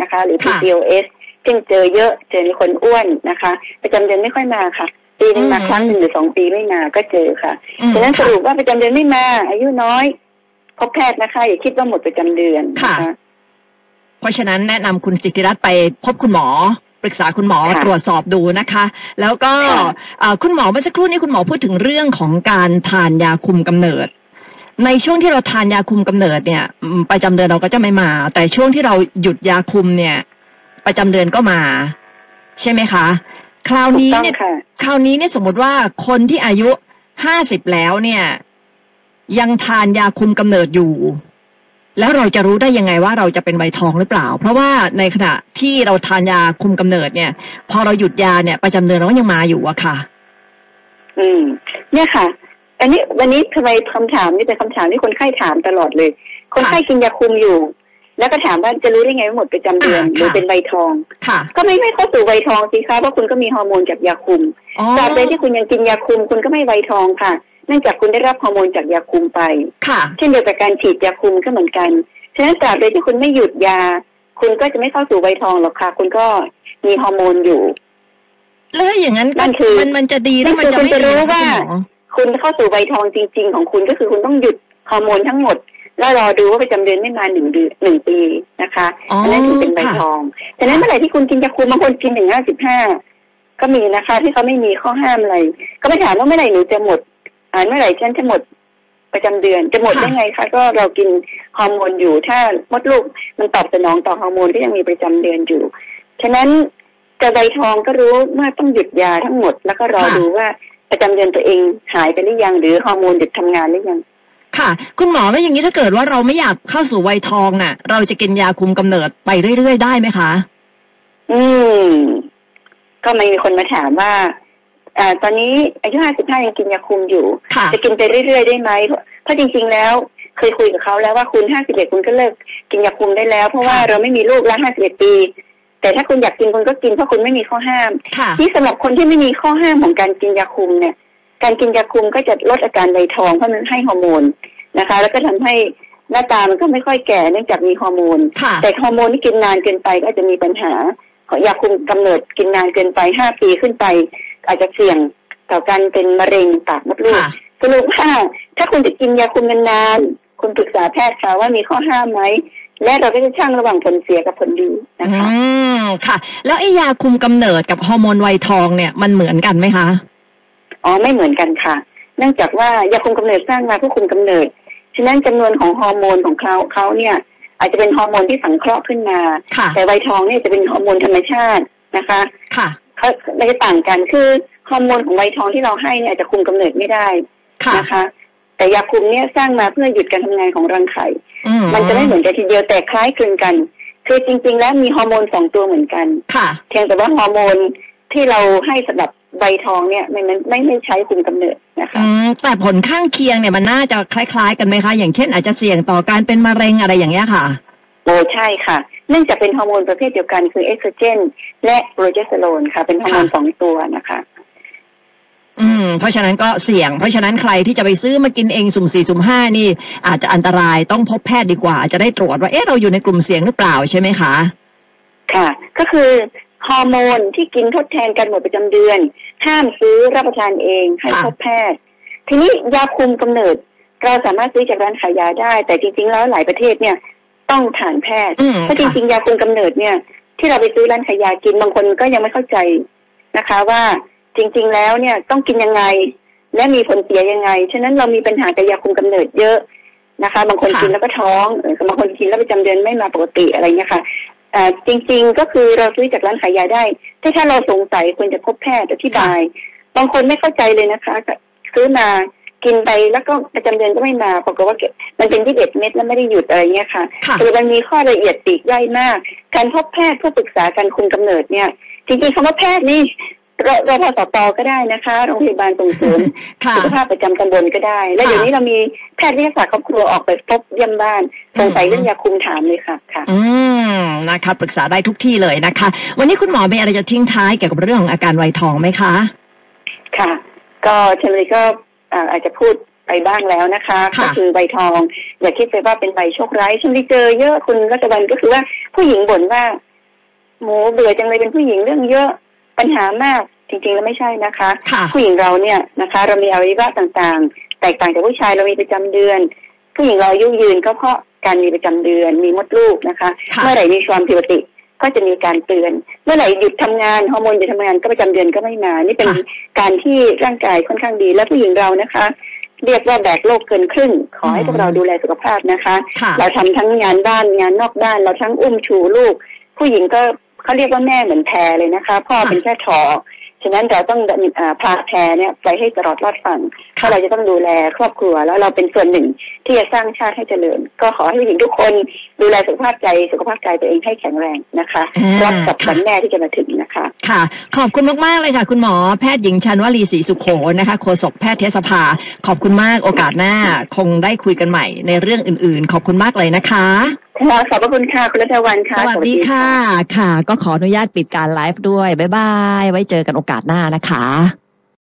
นะคะ หรือค่ะ PCOS ซึ่งเจอเยอะเจอในคนอ้วนนะคะ ประจำเดือนไม่ค่อยมาค่ะปีหนึงมาอืมครั้งหนึ่งหรือสองปีไม่มาก็เจอค่ะอืมฉะนั้นสค่ะรุปว่าประจำเดือนไม่มา อายุน้อยพบแพทย์นะคะ อย่าคิดว่าหมดประจำเดือนนค่ะ เพราะฉะนั้นแนะนำคุณสิทธิรัตน์ไปพบคุณหมอ ปรึกษาคุณหมอค่ะตรวจสอบดูนะคะ แล้วก็ค่ะเอ่อคุณหมอเมื่อสักครู่นี้คุณหมอพูดถึงเรื่องของการทานยาคุมกำเนิด ในช่วงที่เราทานยาคุมกำเนิดเนี่ยอืมประจำเดือนเราก็จะไม่มา แต่ช่วงที่เราหยุดยาคุมเนี่ย ประจำเดือนก็มา ใช่ไหมคะ คราวถูกนี้ต้องเนี่ยค่ะคราวนี้เนี่ยสมมติว่าคนที่อายุห้าสิบแล้วเนี่ย ยังทานยาคุมกำเนิดอยู่ แล้วเราจะรู้ได้ยังไงว่าเราจะเป็นใบทองหรือเปล่า เพราะว่าในขณะที่เราทานยาคุมกำเนิดเนี่ย พอเราหยุดยาเนี่ยประจำเดือนเราก็ยังมาอยู่อะค่ะ อืม เนี่ยค่ะ อันนี้วันนี้ทำไมคำถามนี่เป็นคำถามที่คนไข้ถามตลอดเลย คนไข้กินยาคุมอยู่ แล้วก็ถามว่าจะรู้ได้ไงว่าหมดประจำเดือนอ่าหรือค่ะเป็นใบทองค่ะก็ไม่ไม่เข้าสู่ใบทองสิคะเพราะคุณก็มีฮอร์โมนจากยาคุมอ๋อตราบใดที่คุณยังกินยาคุม คุณก็ไม่ใบทองค่ะเนื่องจากคุณได้รับฮอร์โมนจากยาคุมไปค่ะเช่นเดียวกับการฉีดยาคุมก็เหมือนกันฉะนั้นตราบใดที่คุณไม่หยุดยา คุณก็จะไม่เข้าสู่ใบทองหรอกค่ะ คุณก็มีฮอร์โมนอยู่แล้วอย่างนั้นก็นั่นคือมันมันจะดีแล้วมันจะนั่นคือคุณไม่จะรู้ดีนคว่าคุณหมอคุณเข้าสู่ใบทองจริง ๆ ของคุณก็คือคุณต้องหยุดฮอร์โมนทั้งหมด แล้วรอดูว่าประจำเดือนไม่มาหนึ่งเดือนหนึ่งปีนะคะอ๋ออันนั้นถึงเป็นใบทองฉะนั้นเมื่อไหร่ที่คุณกินยาคุมบางคนกินถึงห้าสิบห้าก็มีนะคะ ที่เขาไม่มีข้อห้ามอะไร ก็ไม่ถามว่าเมื่อไหร่หนูจะหมด อ่าเมื่อไหร่ฉันจะหมดประจำเดือนจะหมดได้ไงคะก็เรากินฮอร์โมนอยู่ ถ้ามดลูกมันตอบสนองต่อฮอร์โมนก็ยังมีประจำเดือนอยู่ ฉะนั้นจะใบทองก็รู้เมื่อต้องหยุดยาทั้งหมด แล้วก็รอดูว่าประจำเดือนตัวเองหายไปหรือยังหรือฮอร์โมนหยุดทำงานหรือยัง ค่ะ คุณหมอแล้วอย่างนี้ถ้าเกิดว่าเราไม่อยากเข้าสู่วัยทองน่ะ เราจะกินยาคุมกำเนิดไปเรื่อยๆได้ไหมคะ อืม ก็มีคนมาถามว่าอ่า ตอนนี้อายุห้าสิบห้ายังกินยาคุมอยู่ค่ะจะกินไปเรื่อยๆได้ไหมเพราะเพราะจริงๆแล้วเคยคุยกับเขาแล้วว่าคุณห้าสิบเอ็ดคุณก็เลิกกินยาคุมได้แล้ว เพราะว่าค่ะเราไม่มีลูกแล้วห้าสิบเอ็ดปี แต่ถ้าคุณอยากกินคุณก็กินเพราะคุณไม่มีข้อห้ามค่ะที่สำหรับคนที่ไม่มีข้อห้ามของการกินยาคุมเนี่ย การกินยาคุมก็จะลดอาการใบทองเพราะมันให้ฮอร์โมนนะคะ แล้วก็ทำให้หน้าตามันก็ไม่ค่อยแก่เนื่องจากมีฮอร์โมนค่ะแต่ฮอร์โมนที่กินนานเกินไปก็อาจจะมีปัญหา ของยาคุมกำเนิดกินนานเกินไปห้าปีขึ้นไป อาจจะเสี่ยงต่อการเป็นมะเร็งปากมดลูกค่ะสรุปว่าถ้าคุณจะกินยาคุมนานๆคุณปรึกษาแพทย์ค่ะว่ามีข้อห้ามไหมและเราก็จะชั่งระหว่างผลเสียกับผลดีนะคะอืมค่ะ แล้วไอ้ยาคุมกำเนิดกับฮอร์โมนวัยทองเนี่ยมันเหมือนกันไหมคะอ๋อไม่เหมือนกันค่ะ เนื่องจากว่ายาคุมกำเนิดสร้างมาเพื่อคุมกำเนิดฉะนั้นจำนวนของฮอร์โมนของเขาเขาเนี่ย อาจจะเป็นฮอร์โมนที่สังเคราะห์ขึ้นมาค่ะแต่วัยทองเนี่ยจะเป็นฮอร์โมนธรรมชาตินะคะ ค่ะ เขาไม่ได้ต่างกันคือฮอร์โมนของวัยทองที่เราให้เนี่ยอาจจะคุมกำเนิดไม่ได้ค่ะนะคะ แต่ยาคุมเนี่ยสร้างมาเพื่อหยุดการทำงานของรังไข่อืมมันจะไม่เหมือนกันทีเดียวแต่คล้ายคลึงกัน คือจริง ๆ แล้วมีฮอร์โมนสองตัวเหมือนกันค่ะเพียงแต่ว่าฮอร์โมนที่เราให้สำหรับวัยทองเนี่ยมันมันไม่ไม่ใช้คุมกำเนิดนะคะอืมแต่ผลข้างเคียงเนี่ยมันน่าจะคล้าย ๆ กันไหมคะ อย่างเช่นอาจจะเสี่ยงต่อการเป็นมะเร็งอะไรอย่างเงี้ยค่ะโอ้ ใช่ค่ะ เนื่องจากเป็นฮอร์โมนประเภทเดียวกันคือเอสโตรเจน และโปรเจสเตอโรนค่ะ เป็นฮอร์โมนค่ะสองตัวนะคะ อืม เพราะฉะนั้นก็เสี่ยง เพราะฉะนั้นใครที่จะไปซื้อมากินเองสุ่มสี่สุ่มห้านี่ อาจจะอันตรายต้องพบแพทย์ดีกว่า จะได้ตรวจว่าเอ๊ะเราอยู่ในกลุ่มเสี่ยงหรือเปล่าใช่ไหมคะ ค่ะ ก็คือฮอร์โมนที่กินทดแทนกันหมดประจำเดือน ห้ามซื้อรับประทานเองให้ค่ะพบแพทย์ ทีนี้ยาคุมกำเนิด เราสามารถซื้อจากร้านขายยาได้ แต่จริงๆแล้วหลายประเทศเนี่ย ต้องผ่านแพทย์อืมเพราะจค่ะริงๆยาคุมกำเนิดเนี่ย ที่เราไปซื้อร้านขายยากินบางคนก็ยังไม่เข้าใจนะคะ ว่าจริง ๆ แล้วเนี่ยต้องกินยังไง และมีผลเสียยังไง ฉะนั้นเรามีปัญหากับยาคุมกำเนิดเยอะนะคะ บางคนค่ะกินแล้วก็ท้องเออบางคนกินแล้วประจำเดือนไม่มาปกติอะไรเงี้ยค่ะอ่าจริง ๆ ก็คือเราซื้อจากร้านขายยาได้ถ้าถ้าเราสงสัยควรจะพบแพทย์อธิบาย บางคนไม่เข้าใจเลยนะคะก็ซื้อมา กินไปแล้วก็ประจำเดือนก็ไม่มาปรากฏว่าเก็บมันเป็นยี่สิบเอ็ดเม็ดแล้วไม่ได้หยุดอะไรเงี้ยค่ะค่ะคือมันมีข้อละเอียดปลีกย่อยมาก การพบแพทย์เพื่อปรึกษาการคุมกำเนิดเนี่ยจริงๆคำว่าแพทย์นี่รรพสตก็ได้นะคะ โรงพยาบาลส่งเสริมค่ะสุขภาพประจำตำบลก็ได้ และค่ะเดี๋ยวนี้เรามีแพทย์วิทยาศาสตร์ครอบครัวออกไปพบเยี่ยมบ้านสงสัยอืมเรื่องยาคุมถามเลยค่ะค่ะ อืมนะคะปรึกษาได้ทุกที่เลยนะคะ วันนี้คุณหมอมีอะไรจะทิ้งท้ายเกี่ยวกับเรื่องของอาการไวยทองไหมคะ ค่ะ ก็เชมรีก็อ่า อาจจะพูดไปบ้างแล้วนะคะค่ะก็คือใบทอง อย่าคิดไปว่าเป็นใบโชคร้ายเชมรีเจอเยอะคุณรัตวันก็คือว่าผู้หญิงบ่นว่าหมูเบื่อจังเลยเป็นผู้หญิงเรื่องเยอะปัญหามากจริงๆแล้วไม่ใช่นะคะค่ะผู้หญิงเราเนี่ยนะคะ เรามีอวัยวะต่างๆ แตกต่างจากผู้ชายเรามีประจำเดือน ผู้หญิงเราอายุยืนก็เพราะการมีประจำเดือนมีมดลูกนะคะค่ะเมื่อไหร่มีความผิดปกติ ก็จะมีการเตือน เมื่อไหร่หยุดทำงานฮอร์โมนหยุดทำงานก็ประจำเดือนก็ไม่มา นี่เป็นค่ะการที่ร่างกายค่อนข้างดีและผู้หญิงเรานะคะ เรียกว่าแบกโลกเกินครึ่ง ขอให้อืมพวกเราดูแลสุขภาพนะคะค่ะเราทำทั้งงานบ้านงานนอกบ้าน เราทั้งอุ้มชูลูก ผู้หญิงก็เขาเรียกว่าแม่เหมือนแพรเลยนะคะ พ่อค่ะเป็นแค่ทอฉะนั้นเราต้องอ่าพาแพรเนี่ยไปให้ตลอดรอดฝั่ง ถ้าเราจะต้องดูแลครอบครัว แล้วเราเป็นส่วนหนึ่งที่จะสร้างชาติให้เจริญ ก็ขอให้ผู้หญิงทุกคนดูแลสุขภาพใจสุขภาพกายตัวเองให้แข็งแรงนะคะอ่ารับกับค่ะวันแม่ที่จะมาถึงนะคะ ค่ะ ขอบคุณมากๆเลยค่ะ คุณหมอแพทย์หญิงชันวลีศรีสุขโขนะคะโฆษกแพทยสภา ขอบคุณมากโอกาสหน้าคงได้คุยกันใหม่ในเรื่องอื่นๆ ขอบคุณมากเลยนะคะค่ะขอบพระคุณค่ะ คุณรัตวันค่ะ สวัสดีค่ะ ค่ะ ก็ขออนุญาตปิดการไลฟ์ด้วย บ๊ายบาย ไว้เจอกันโอกาสหน้านะคะ